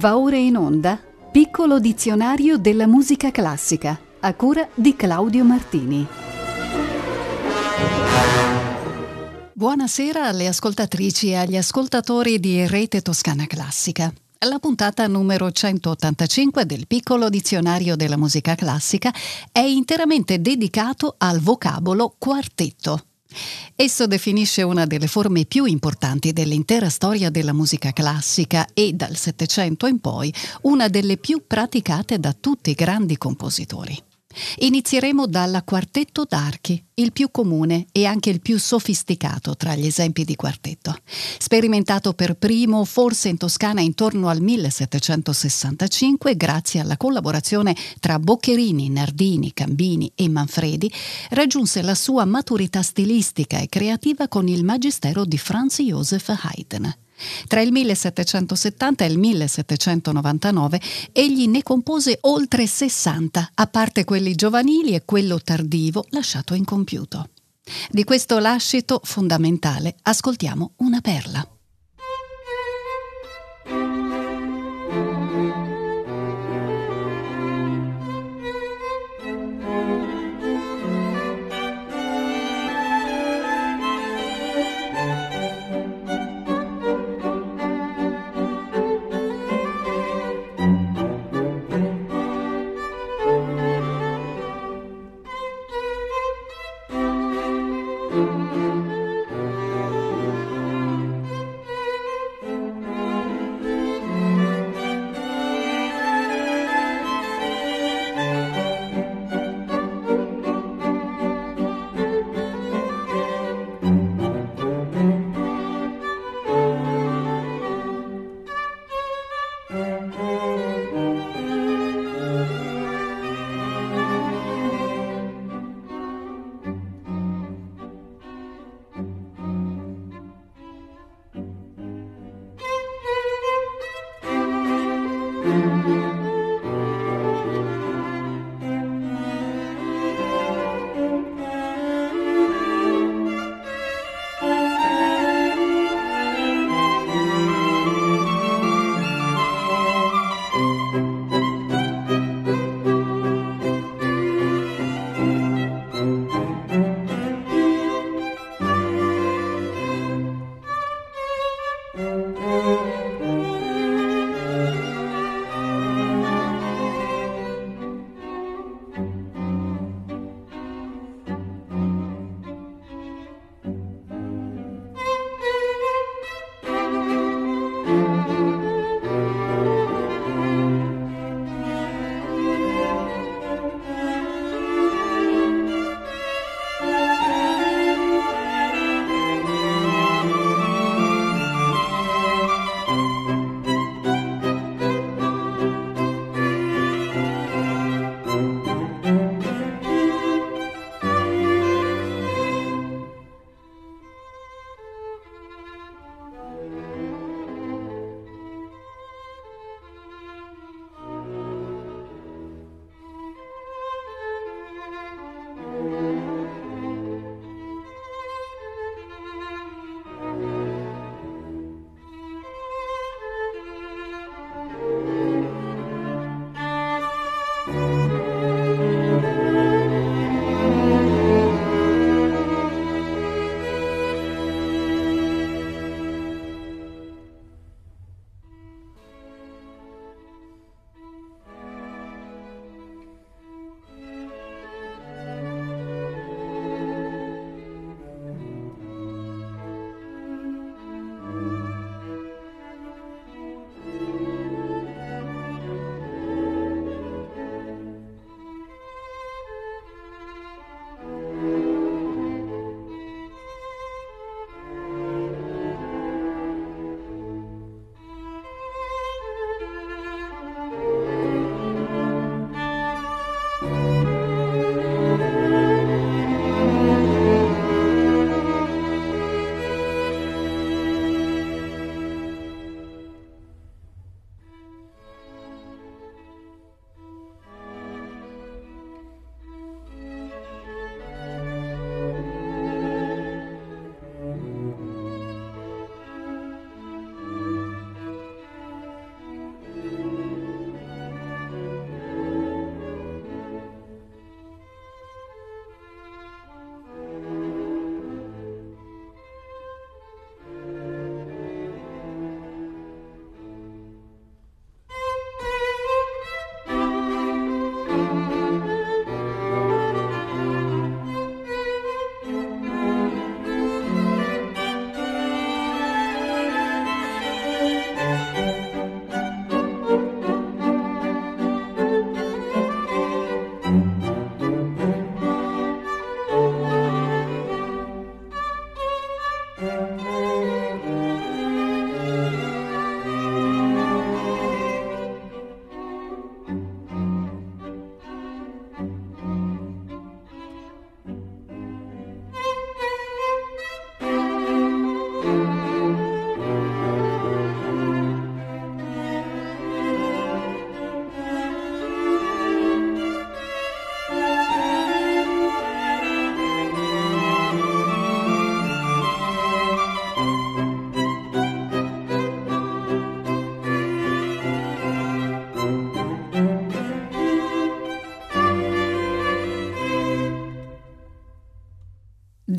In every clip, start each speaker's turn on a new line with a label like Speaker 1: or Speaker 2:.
Speaker 1: Va ora in onda Piccolo dizionario della musica classica a cura di Claudio Martini. Buonasera alle ascoltatrici e agli ascoltatori di Rete Toscana Classica. La puntata numero 185 del piccolo dizionario della musica classica è interamente dedicato al vocabolo quartetto. Esso definisce una delle forme più importanti dell'intera storia della musica classica e dal Settecento in poi una delle più praticate da tutti i grandi compositori. Inizieremo dal quartetto d'archi, il più comune e anche il più sofisticato tra gli esempi di quartetto. Sperimentato per primo forse in Toscana intorno al 1765 grazie alla collaborazione tra Boccherini, Nardini, Cambini e Manfredi, raggiunse la sua maturità stilistica e creativa con il magistero di Franz Joseph Haydn. Tra il 1770 e il 1799 egli ne compose oltre 60, a parte quelli giovanili e quello tardivo lasciato incompiuto. Di questo lascito fondamentale ascoltiamo una perla.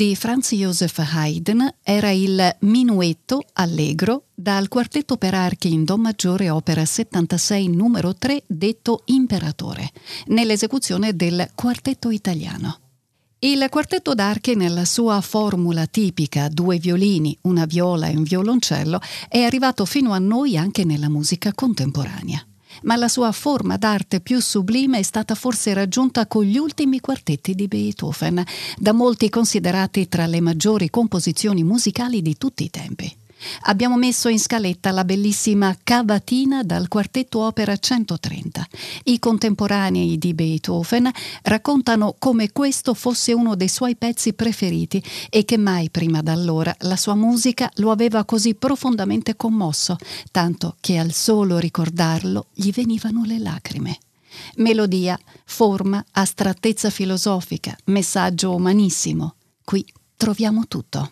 Speaker 1: Di Franz Joseph Haydn era il Minuetto Allegro dal quartetto per archi in Do maggiore opera 76 numero 3 detto Imperatore, nell'esecuzione del quartetto italiano. Il quartetto d'archi nella sua formula tipica, due violini, una viola e un violoncello, è arrivato fino a noi anche nella musica contemporanea ma la sua forma d'arte più sublime è stata forse raggiunta con gli ultimi quartetti di Beethoven, da molti considerati tra le maggiori composizioni musicali di tutti i tempi. Abbiamo messo in scaletta la bellissima Cavatina dal quartetto Opera 130. I contemporanei di Beethoven raccontano come questo fosse uno dei suoi pezzi preferiti e che mai prima d'allora la sua musica lo aveva così profondamente commosso, tanto che al solo ricordarlo gli venivano le lacrime. Melodia, forma, astrattezza filosofica, messaggio umanissimo. Qui troviamo tutto.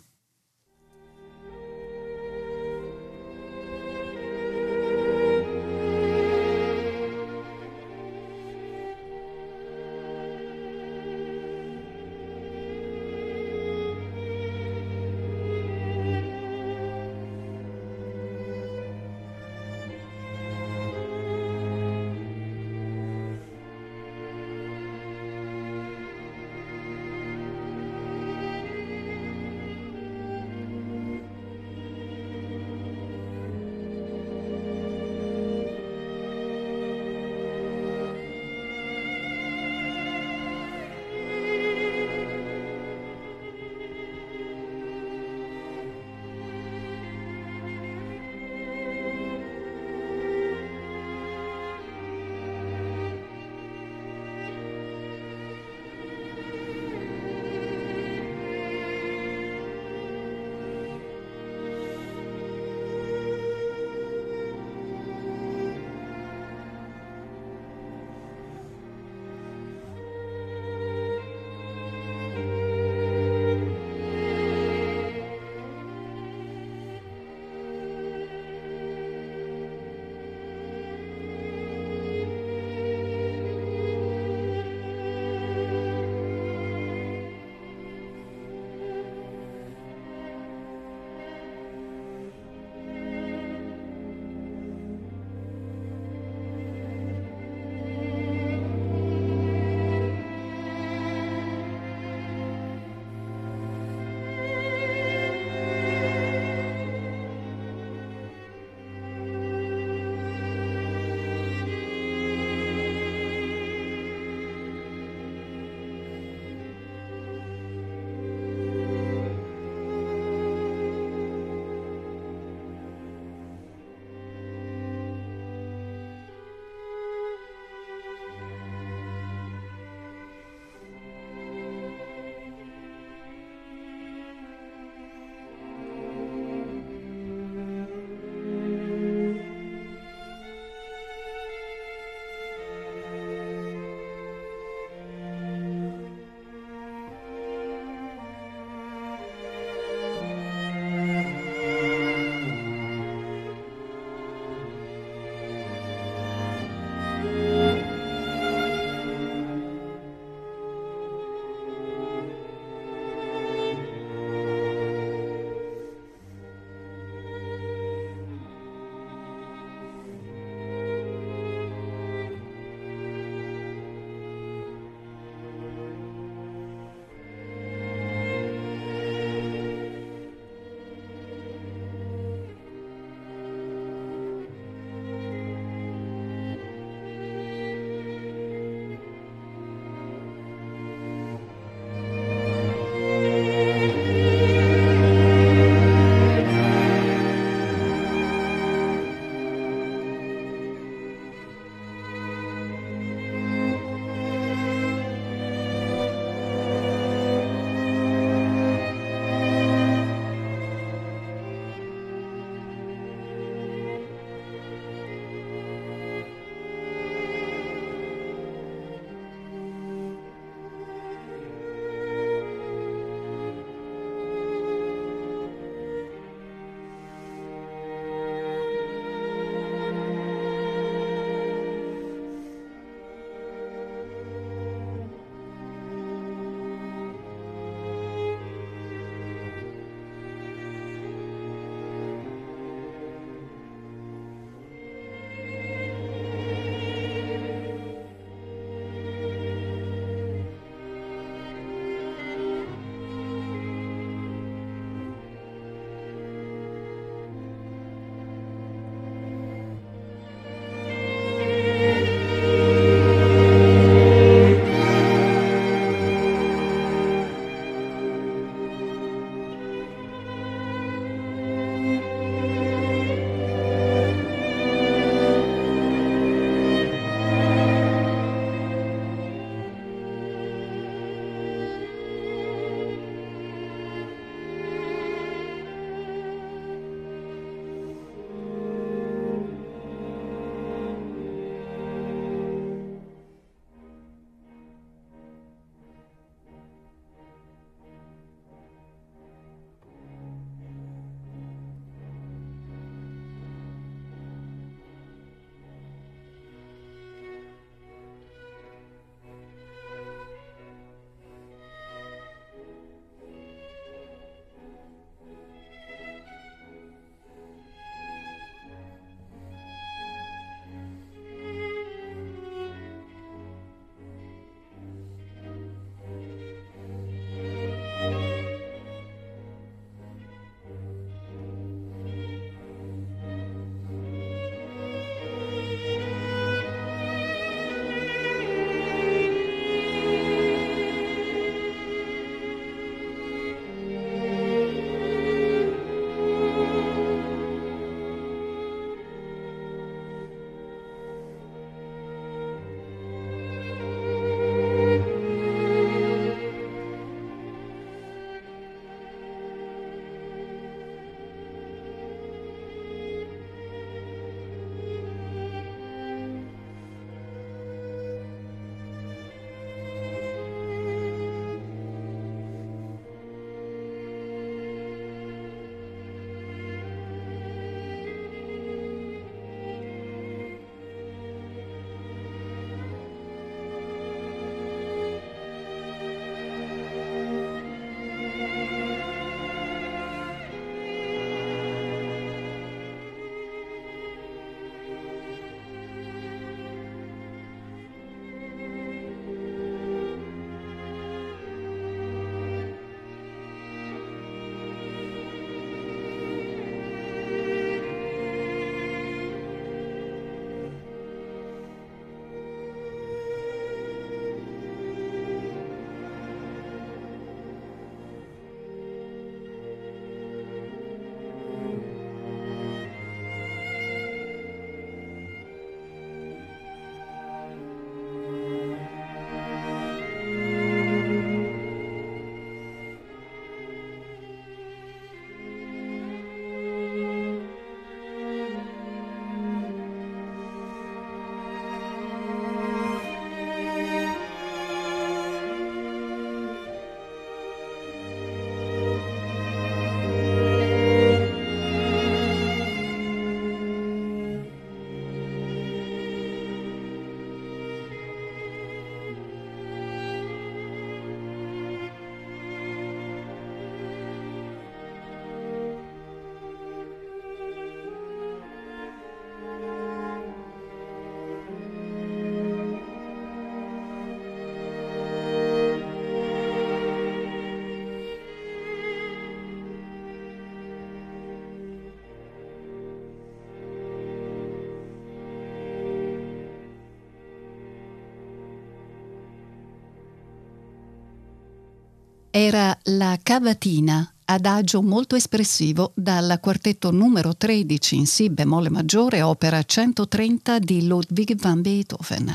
Speaker 1: Era la cavatina adagio molto espressivo dal quartetto numero 13 in Si bemolle maggiore, opera 130 di Ludwig van Beethoven.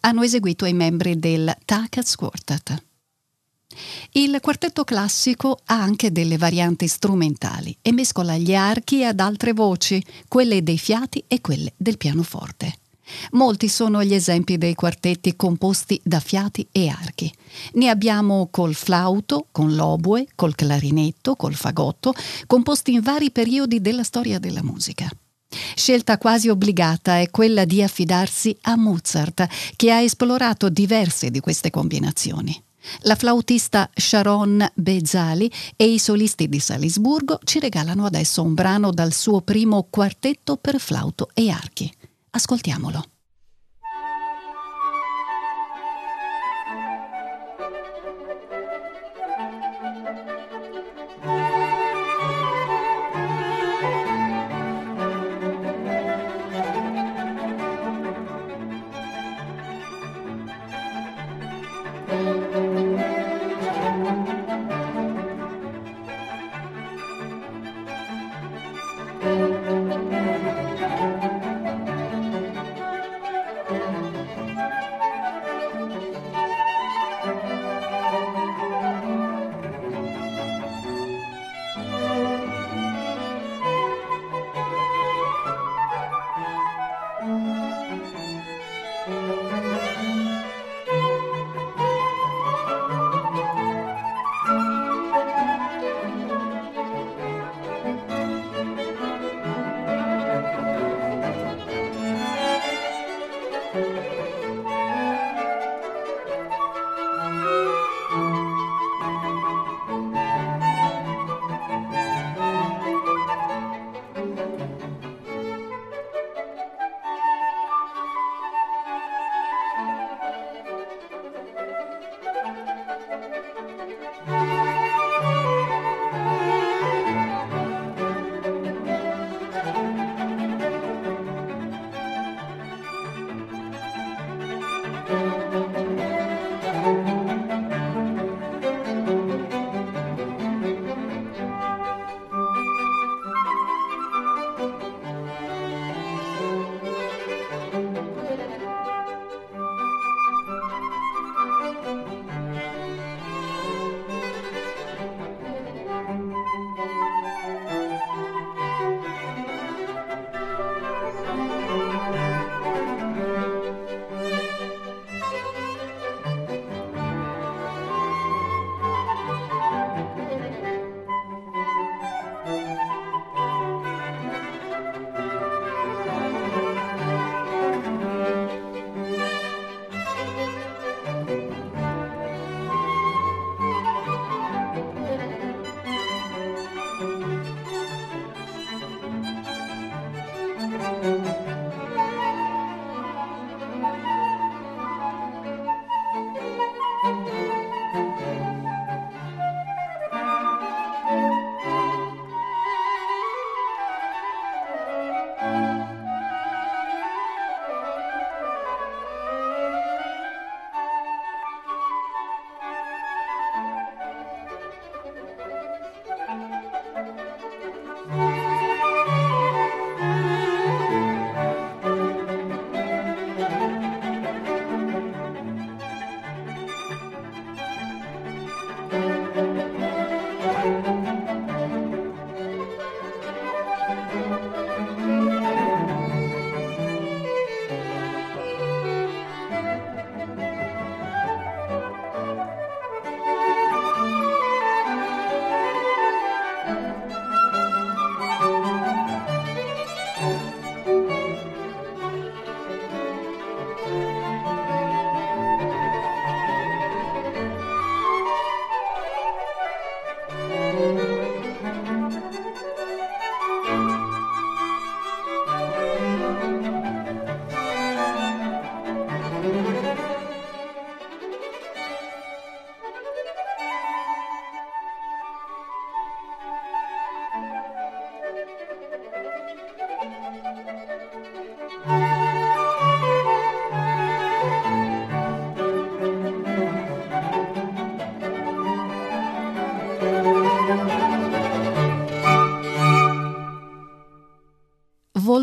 Speaker 1: Hanno eseguito i membri del Takats Quartet. Il quartetto classico ha anche delle varianti strumentali e mescola gli archi ad altre voci, quelle dei fiati e quelle del pianoforte. Molti sono gli esempi dei quartetti composti da fiati e archi. Ne abbiamo col flauto, con l'oboe, col clarinetto, col fagotto, composti in vari periodi della storia della musica. Scelta quasi obbligata è quella di affidarsi a Mozart, che ha esplorato diverse di queste combinazioni. La flautista Sharon Bezzali e i solisti di Salisburgo ci regalano adesso un brano dal suo primo quartetto per flauto e archi. Ascoltiamolo.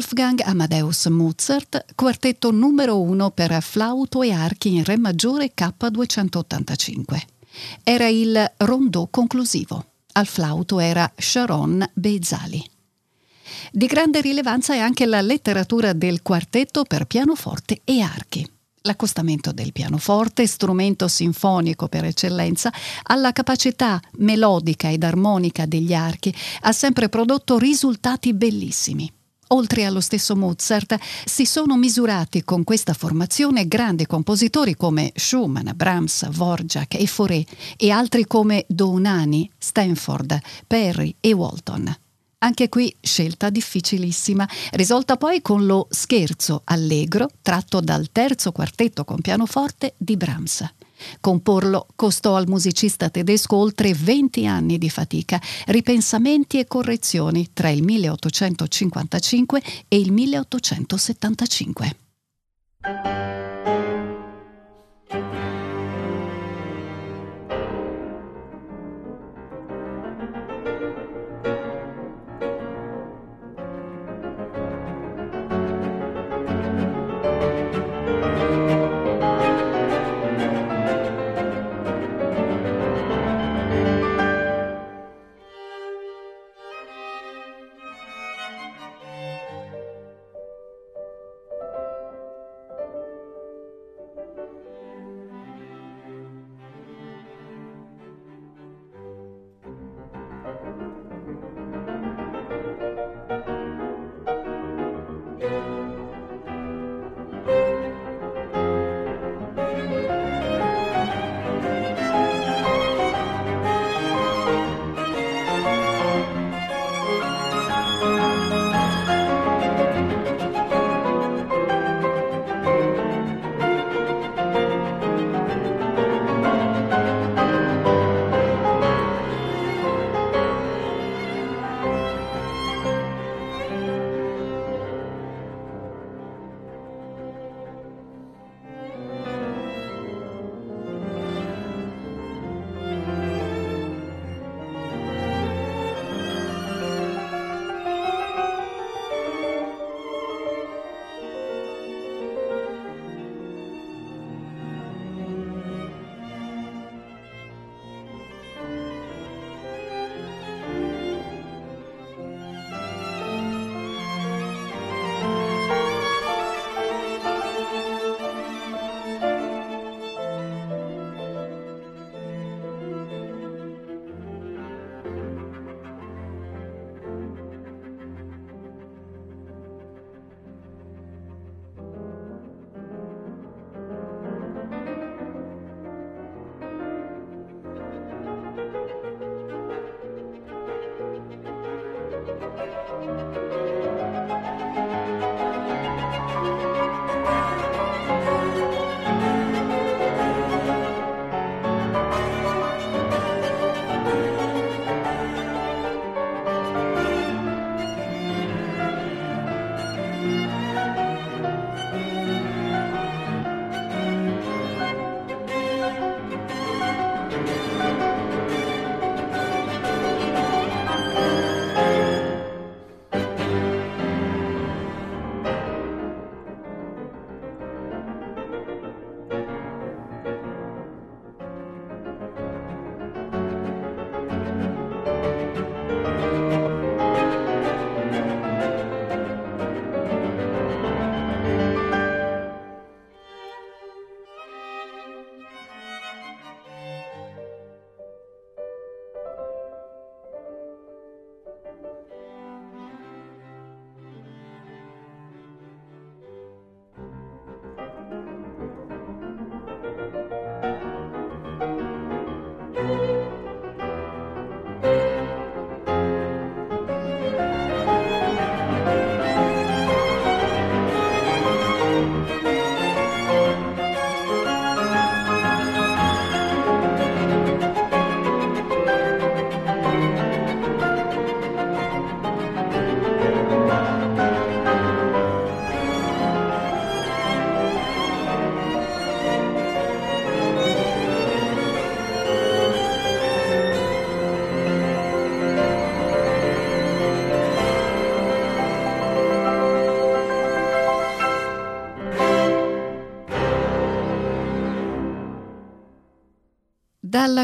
Speaker 1: Wolfgang Amadeus Mozart, quartetto numero 1 per flauto e archi in Re maggiore K285. Era il rondò conclusivo. Al flauto era Sharon Bezali. Di grande rilevanza è anche la letteratura del quartetto per pianoforte e archi. L'accostamento del pianoforte, strumento sinfonico per eccellenza, alla capacità melodica ed armonica degli archi, ha sempre prodotto risultati bellissimi. Oltre allo stesso Mozart, si sono misurati con questa formazione grandi compositori come Schumann, Brahms, Vorjak e Fauré e altri come Dounani, Stanford, Perry e Walton. Anche qui scelta difficilissima, risolta poi con lo scherzo allegro tratto dal terzo quartetto con pianoforte di Brahms. Comporlo costò al musicista tedesco oltre 20 anni di fatica, ripensamenti e correzioni tra il 1855 e il 1875.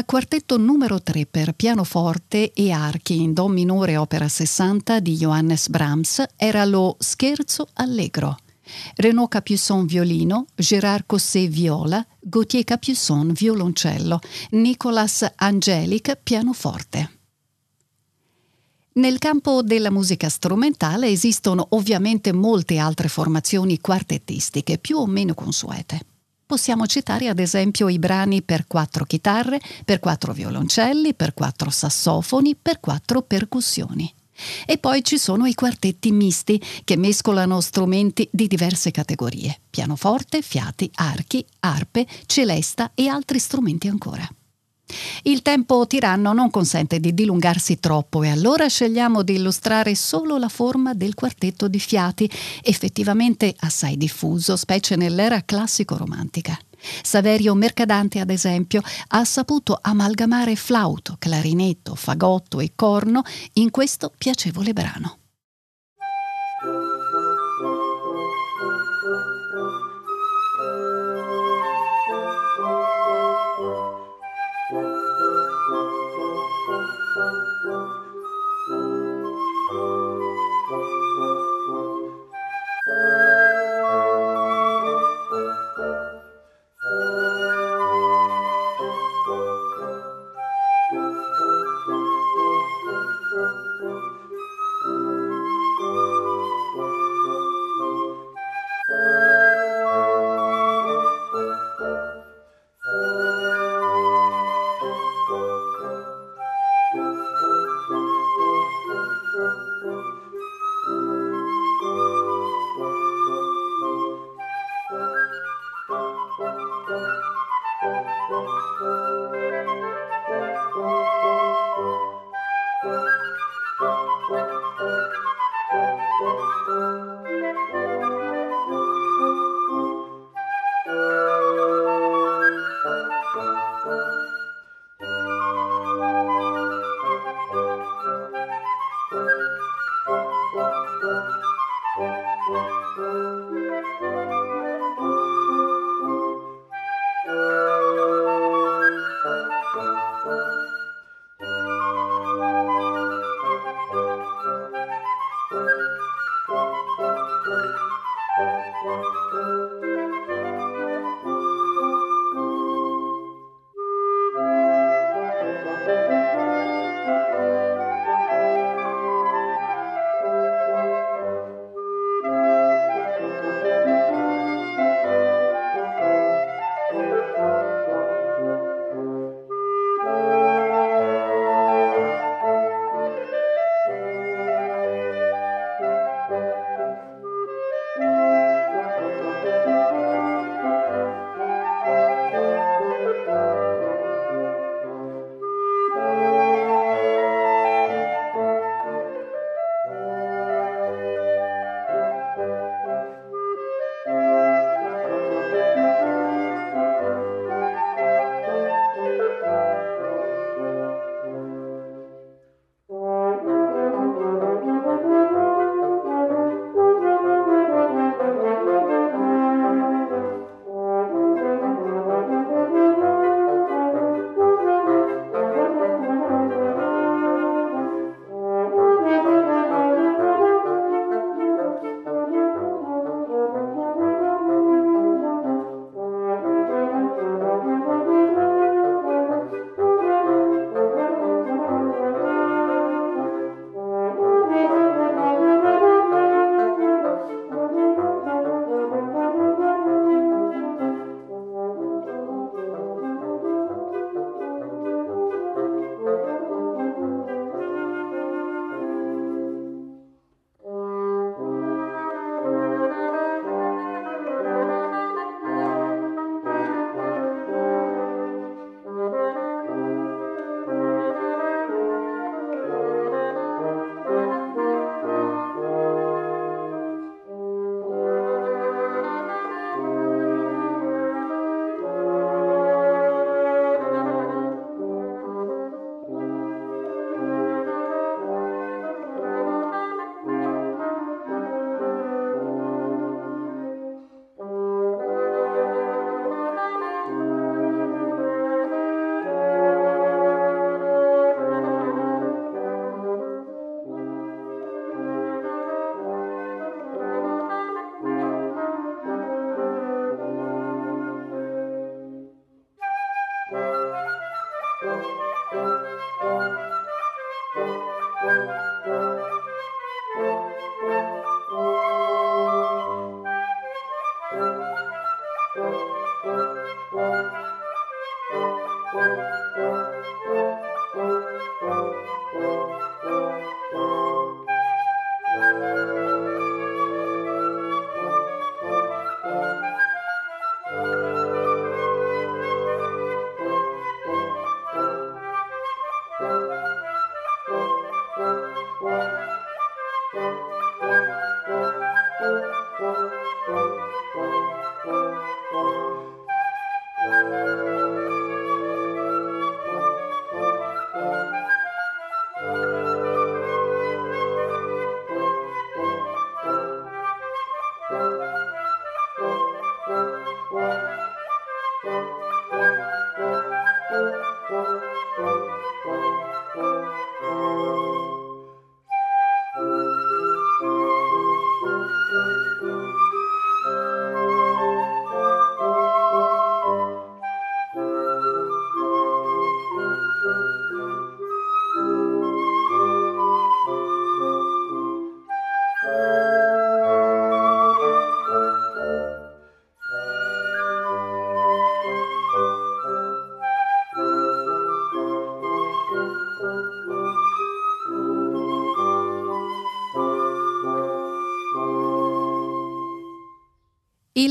Speaker 1: Dal quartetto numero 3 per pianoforte e archi in Do minore opera 60 di Johannes Brahms era lo Scherzo allegro. Renaud Capuçon violino, Gérard Cosset viola, Gauthier Capuçon violoncello, Nicolas Angelic pianoforte. Nel campo della musica strumentale esistono ovviamente molte altre formazioni quartettistiche più o meno consuete. Possiamo citare ad esempio i brani per quattro chitarre, per quattro violoncelli, per quattro sassofoni, per quattro percussioni. E poi ci sono i quartetti misti che mescolano strumenti di diverse categorie, pianoforte, fiati, archi, arpe, celesta e altri strumenti ancora. Il tempo tiranno non consente di dilungarsi troppo e allora scegliamo di illustrare solo la forma del quartetto di fiati, effettivamente assai diffuso, specie nell'era classico-romantica. Saverio Mercadante, ad esempio, ha saputo amalgamare flauto, clarinetto, fagotto e corno in questo piacevole brano.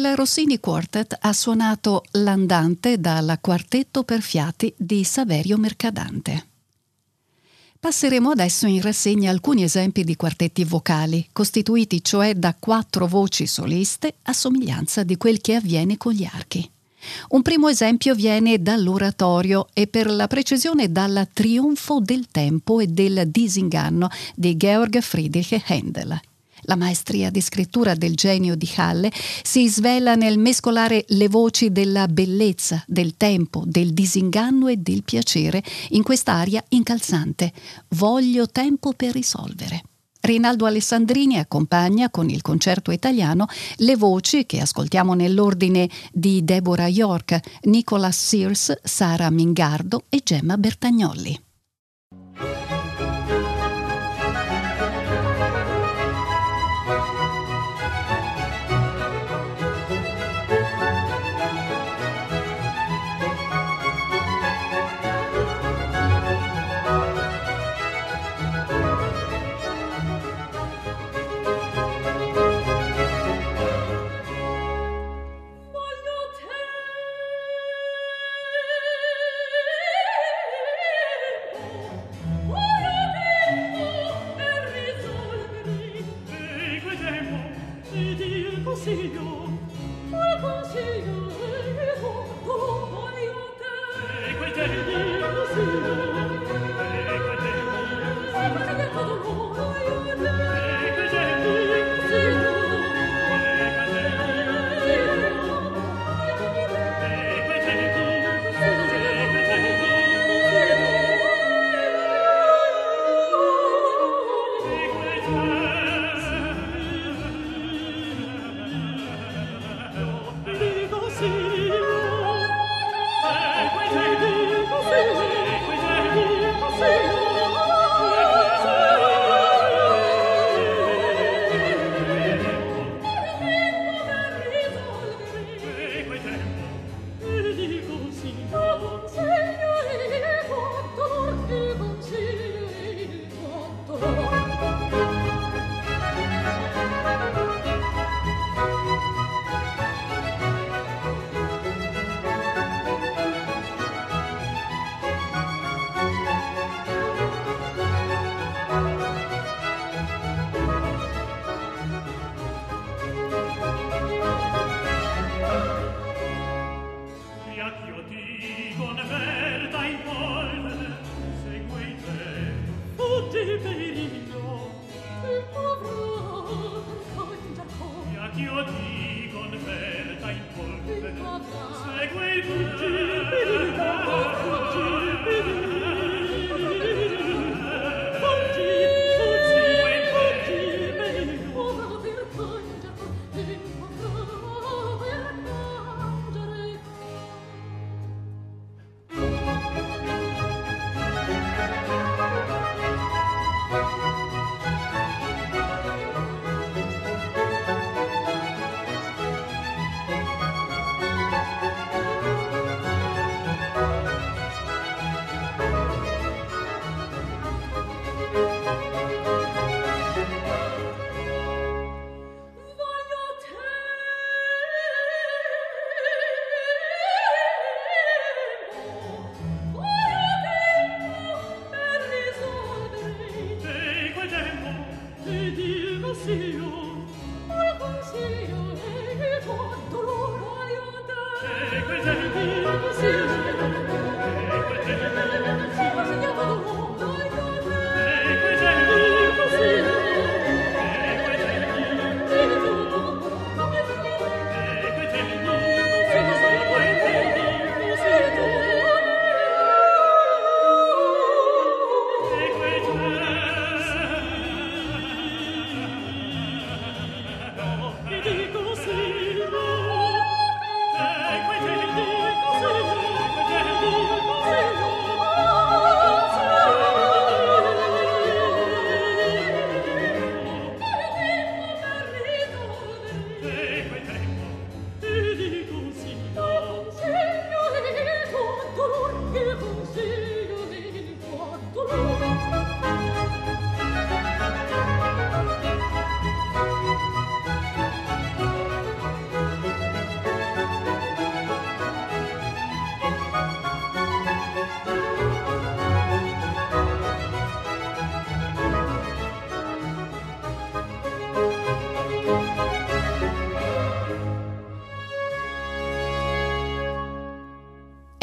Speaker 1: Il Rossini Quartet ha suonato L'Andante dal quartetto per fiati di Saverio Mercadante. Passeremo adesso in rassegna alcuni esempi di quartetti vocali, costituiti cioè da quattro voci soliste a somiglianza di quel che avviene con gli archi. Un primo esempio viene dall'oratorio e per la precisione dal Trionfo del tempo e del disinganno di Georg Friedrich Händel. La maestria di scrittura del genio di Halle si svela nel mescolare le voci della bellezza, del tempo, del disinganno e del piacere in quest'aria incalzante. Voglio tempo per risolvere. Rinaldo Alessandrini accompagna con il concerto italiano le voci che ascoltiamo nell'ordine di Deborah York, Nicolas Sears, Sara Mingardo e Gemma Bertagnolli.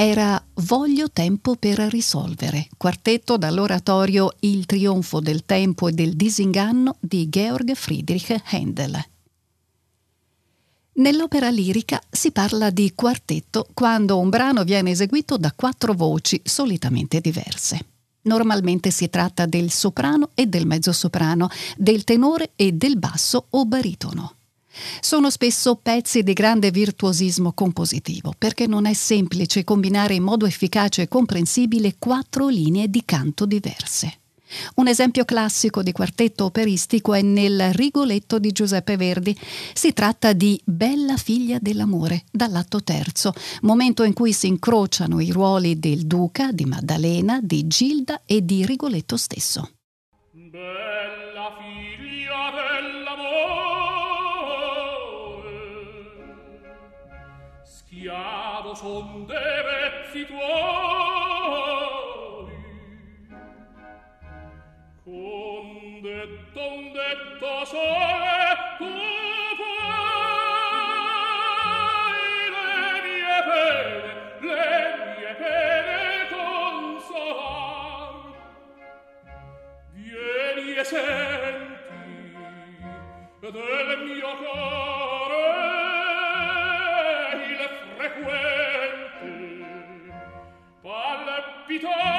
Speaker 1: Era Voglio tempo per risolvere, quartetto dall'oratorio Il trionfo del tempo e del disinganno di Georg Friedrich Händel. Nell'opera lirica si parla di quartetto quando un brano viene eseguito da quattro voci solitamente diverse. Normalmente si tratta del soprano e del mezzosoprano, del tenore e del basso o baritono. Sono spesso pezzi di grande virtuosismo compositivo, perché non è semplice combinare in modo efficace e comprensibile quattro linee di canto diverse. Un esempio classico di quartetto operistico è nel Rigoletto di Giuseppe Verdi. Si tratta di Bella figlia dell'amore, dall'atto terzo, momento in cui si incrociano i ruoli del Duca, di Maddalena, di Gilda e di Rigoletto stesso.
Speaker 2: Bella stato son de vezzi tuoi? Con detto un detto sole tu puoi le mie pene le mie pene consolar. Vieni e senti del mio cuore il frequente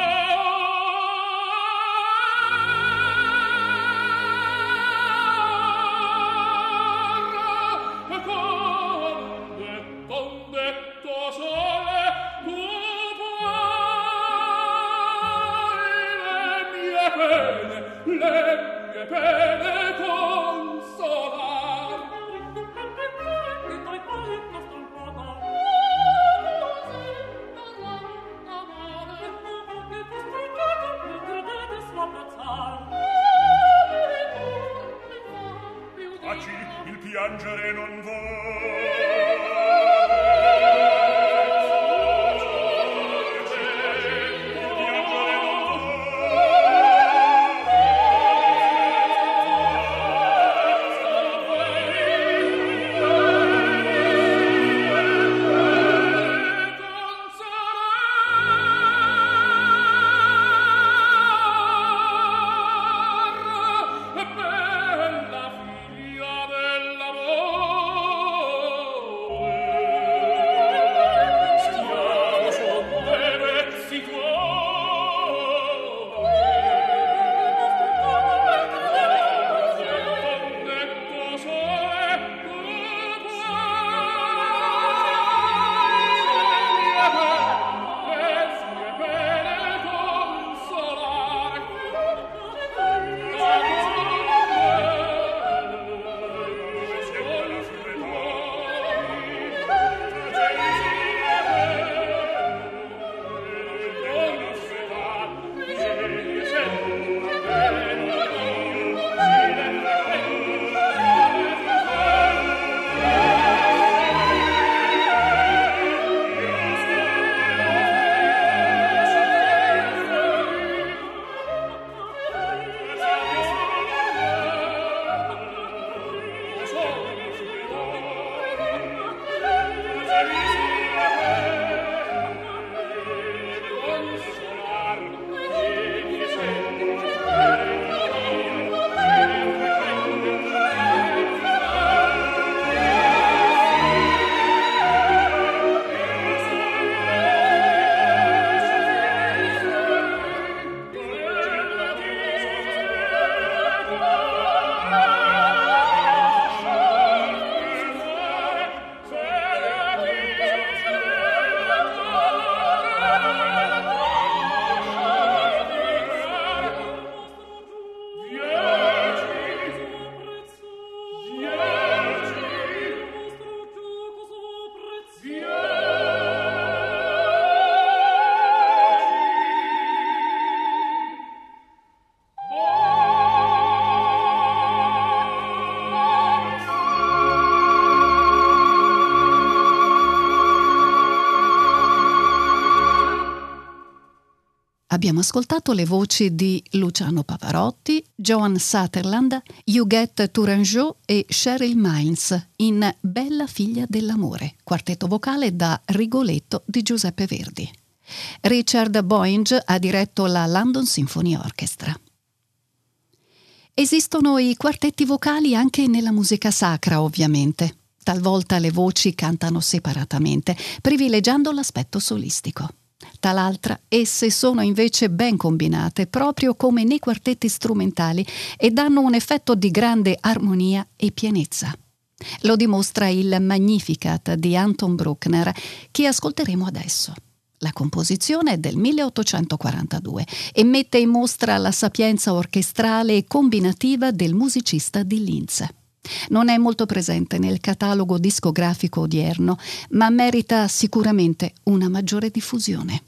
Speaker 1: Abbiamo ascoltato le voci di Luciano Pavarotti, Joan Sutherland, Huguette Tourangeau e Cheryl Mines in Bella figlia dell'amore, quartetto vocale da Rigoletto di Giuseppe Verdi. Richard Boinge ha diretto la London Symphony Orchestra. Esistono i quartetti vocali anche nella musica sacra, ovviamente. Talvolta le voci cantano separatamente, privilegiando l'aspetto solistico. Tal'altra, esse sono invece ben combinate, proprio come nei quartetti strumentali, e danno un effetto di grande armonia e pienezza. Lo dimostra il Magnificat di Anton Bruckner, che ascolteremo adesso. La composizione è del 1842 e mette in mostra la sapienza orchestrale e combinativa del musicista di Linz. Non è molto presente nel catalogo discografico odierno, ma merita sicuramente una maggiore diffusione.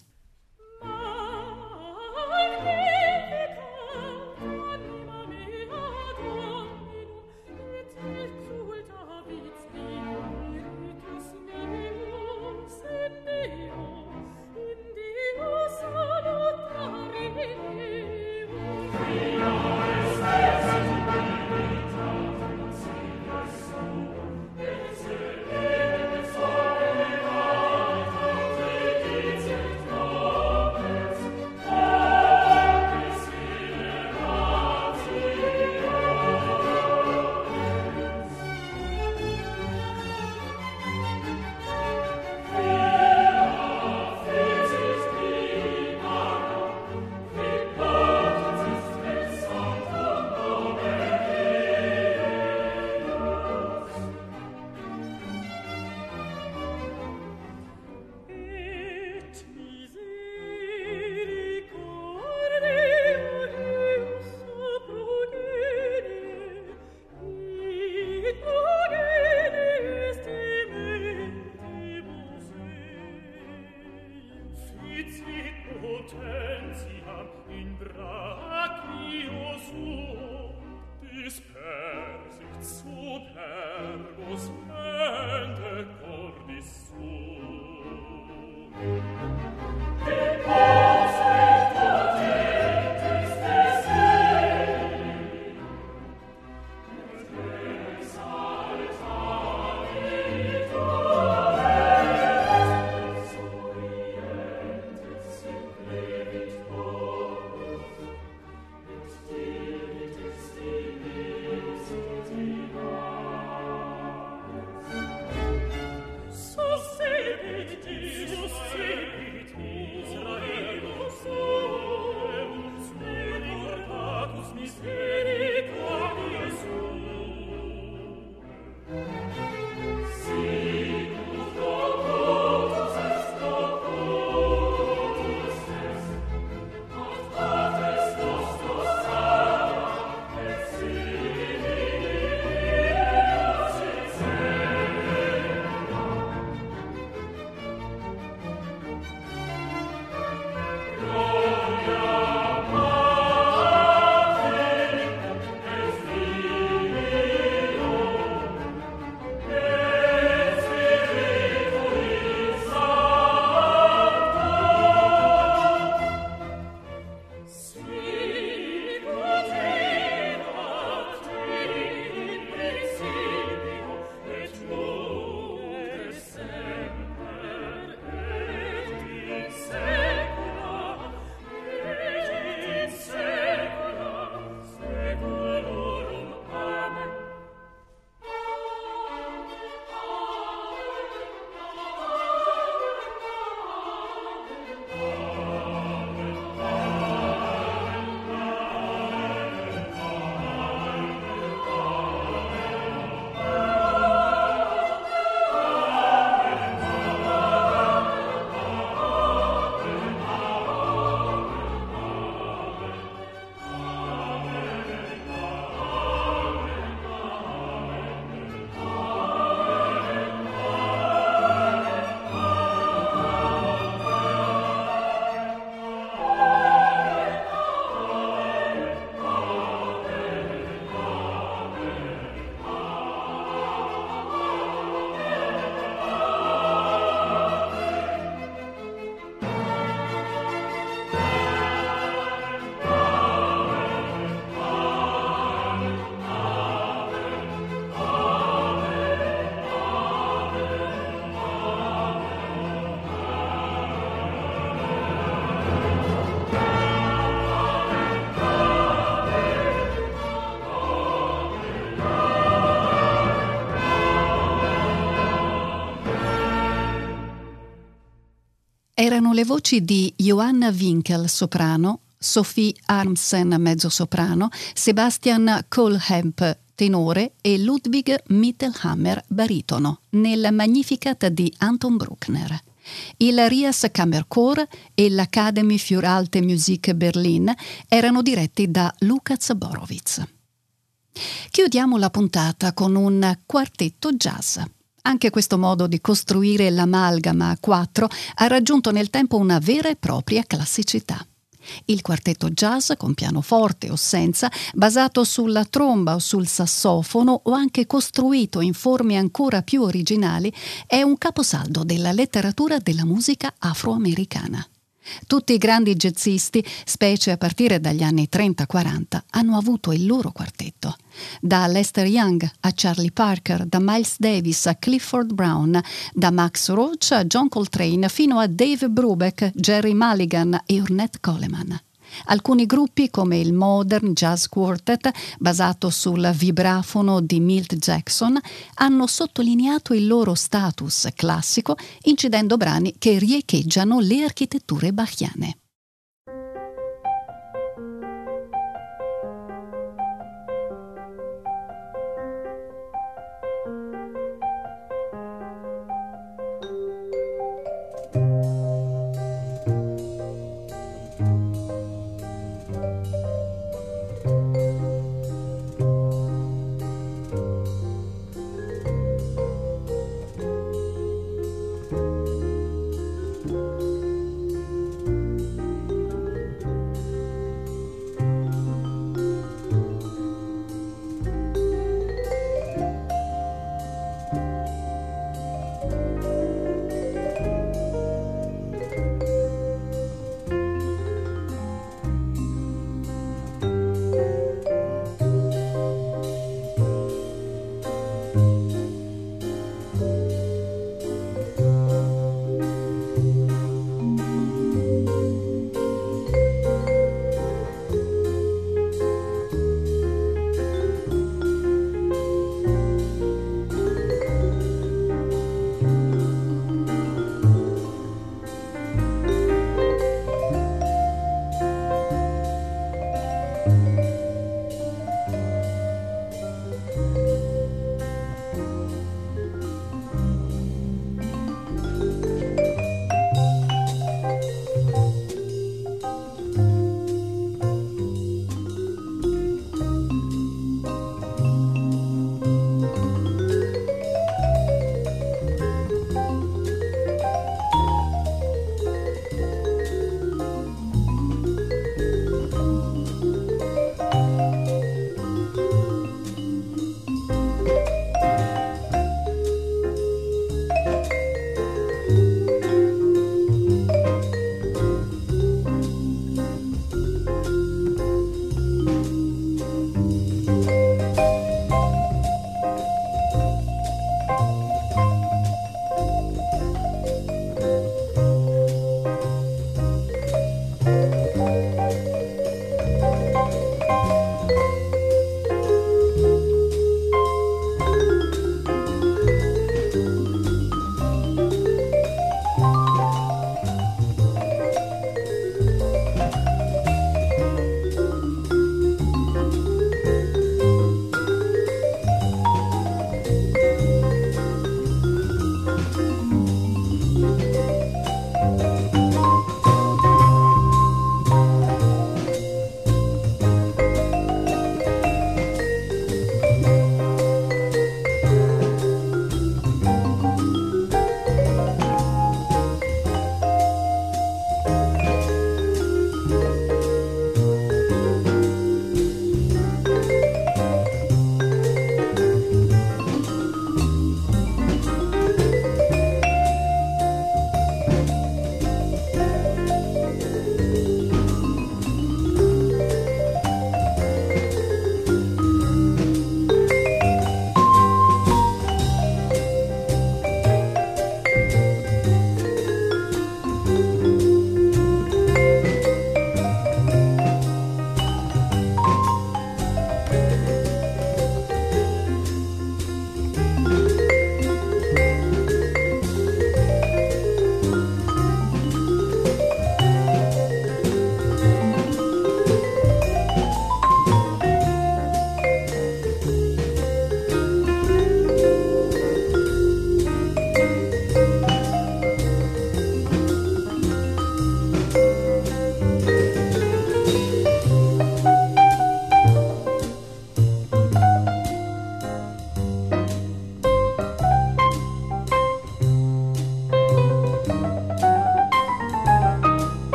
Speaker 1: Erano le voci di Johanna Winkel, soprano, Sophie Armsen, mezzosoprano, Sebastian Kohlhemp, tenore, e Ludwig Mittelhammer, baritono, nel Magnificat di Anton Bruckner. Il Rias Kammerchor e l'Academy für Alte Musik Berlin erano diretti da Luka Zaborowitz. Chiudiamo la puntata con un quartetto jazz. Anche questo modo di costruire l'amalgama a quattro ha raggiunto nel tempo una vera e propria classicità. Il quartetto jazz con pianoforte o senza, basato sulla tromba o sul sassofono o anche costruito in forme ancora più originali, è un caposaldo della letteratura della musica afroamericana. Tutti i grandi jazzisti, specie a partire dagli anni 30-40, hanno avuto il loro quartetto. Da Lester Young a Charlie Parker, da Miles Davis a Clifford Brown, da Max Roach a John Coltrane fino a Dave Brubeck, Jerry Mulligan e Ornette Coleman. Alcuni gruppi, come il Modern Jazz Quartet, basato sul vibrafono di Milt Jackson, hanno sottolineato il loro status classico incidendo brani che riecheggiano le architetture bachiane.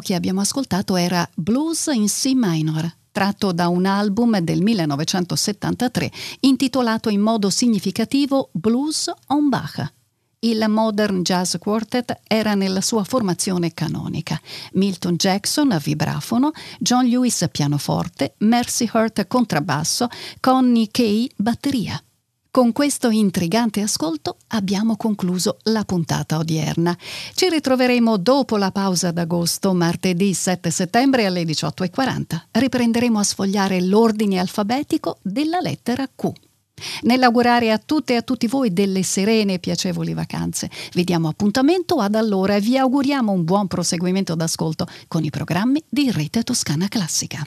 Speaker 1: Che abbiamo ascoltato era Blues in C minor, tratto da un album del 1973 intitolato in modo significativo Blues on Bach. Il Modern Jazz Quartet era nella sua formazione canonica. Milton Jackson a vibrafono, John Lewis pianoforte, Mercy Hurt contrabbasso, Connie Kay batteria. Con questo intrigante ascolto abbiamo concluso la puntata odierna. Ci ritroveremo dopo la pausa d'agosto, martedì 7 settembre alle 18.40. Riprenderemo a sfogliare l'ordine alfabetico della lettera Q. Nell'augurare a tutte e a tutti voi delle serene e piacevoli vacanze, vi diamo appuntamento ad allora e vi auguriamo un buon proseguimento d'ascolto con i programmi di Rete Toscana Classica.